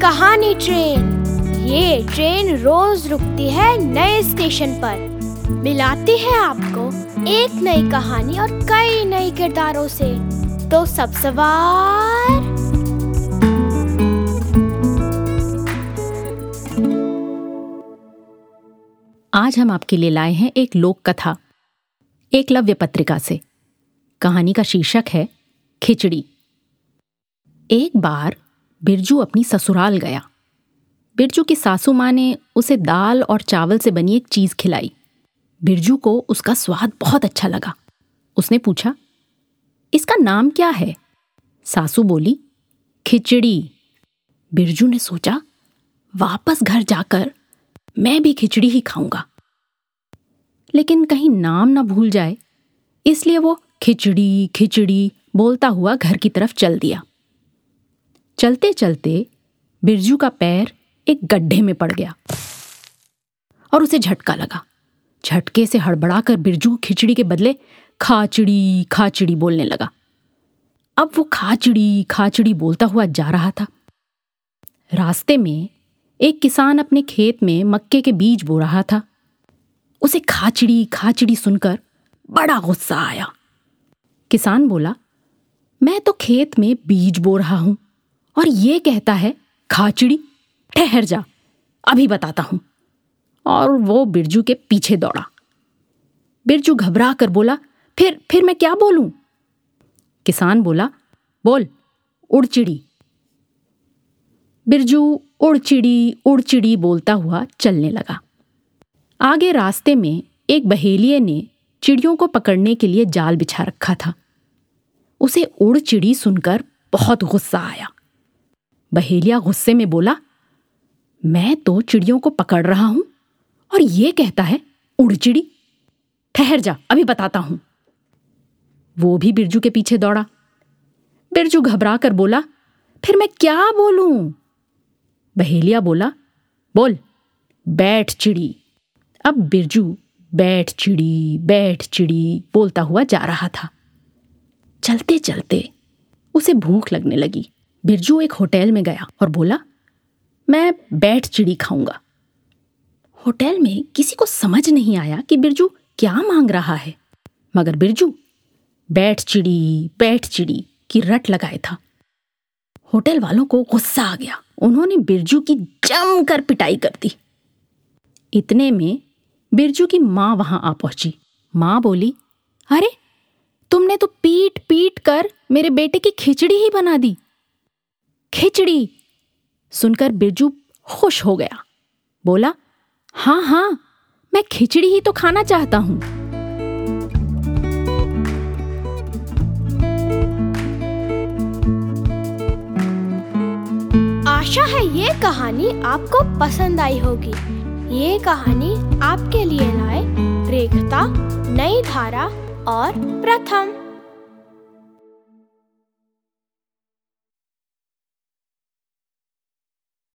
कहानी ट्रेन। ये ट्रेन रोज रुकती है नए स्टेशन पर। मिलाती है आपको एक नई कहानी और कई नए किरदारों से। तो सब सवार। आज हम आपके लिए लाए हैं एक लोक कथा एकलव्य पत्रिका से। कहानी का शीर्षक है, खिचड़ी। एक बार बिरजू अपनी ससुराल गया। बिरजू की सासू माँ ने उसे दाल और चावल से बनी एक चीज़ खिलाई। बिरजू को उसका स्वाद बहुत अच्छा लगा। उसने पूछा, इसका नाम क्या है? सासू बोली, खिचड़ी। बिरजू ने सोचा, वापस घर जाकर मैं भी खिचड़ी ही खाऊँगा। लेकिन कहीं नाम ना भूल जाए, इसलिए वो खिचड़ी खिचड़ी बोलता हुआ घर की तरफ़ चल दिया। चलते चलते बिरजू का पैर एक गड्ढे में पड़ गया और उसे झटका लगा। झटके से हड़बड़ाकर बिरजू खिचड़ी के बदले खाचड़ी खाचड़ी बोलने लगा। अब वो खाचड़ी खाचड़ी बोलता हुआ जा रहा था। रास्ते में एक किसान अपने खेत में मक्के के बीज बो रहा था। उसे खाचड़ी खाचड़ी सुनकर बड़ा गुस्सा आया। किसान बोला, मैं तो खेत में बीज बो रहा हूँ। और ये कहता है, खाचड़ी, ठहर जा, अभी बताता हूँ। और वो बिरजू के पीछे दौड़ा। बिरजू घबरा कर बोला, फिर फिर मैं क्या बोलूँ? किसान बोला, बोल, उड़चिड़ी। बिरजू उड़चिड़ी उड़चिड़ी बोलता हुआ चलने लगा। आगे रास्ते में एक बहेलिए ने चिड़ियों को पकड़ने के लिए जाल बिछा रखा था। उसे उड़चिड़ी सुनकर बहुत गुस्सा आया। बहेलिया गुस्से में बोला, मैं तो चिड़ियों को पकड़ रहा हूँ और ये कहता है, उड़ चिड़ी। ठहर जा, अभी बताता हूँ। वो भी बिरजू के पीछे दौड़ा। बिरजू घबरा कर बोला, फिर मैं क्या बोलूँ? बहेलिया बोला, बोल, बैठ चिड़ी। अब बिरजू, बैठ चिड़ी बैठ चिड़ी, बोलता हुआ जा रहा था। चलते चलते उसे भूख लगने लगी। बिरजू एक होटल में गया और बोला, मैं बैठ चिड़ी खाऊँगा। होटल में किसी को समझ नहीं आया कि बिरजू क्या मांग रहा है। मगर बिरजू बैठ चिड़ी बैठ चिड़ी की रट लगाए था। होटल वालों को गुस्सा आ गया। उन्होंने बिरजू की जमकर पिटाई कर दी। इतने में बिरजू की माँ वहाँ आ पहुँची। माँ बोली, अरे, तुमने तो पीट पीट कर मेरे बेटे की खिचड़ी ही बना दी। खिचड़ी। सुनकर बिरजू खुश हो गया। बोला हाँ हाँ मैं खिचड़ी ही तो खाना चाहता हूँ। आशा है ये कहानी आपको पसंद आई होगी। ये कहानी आपके लिए लाए रेखता, नई धारा और प्रथम।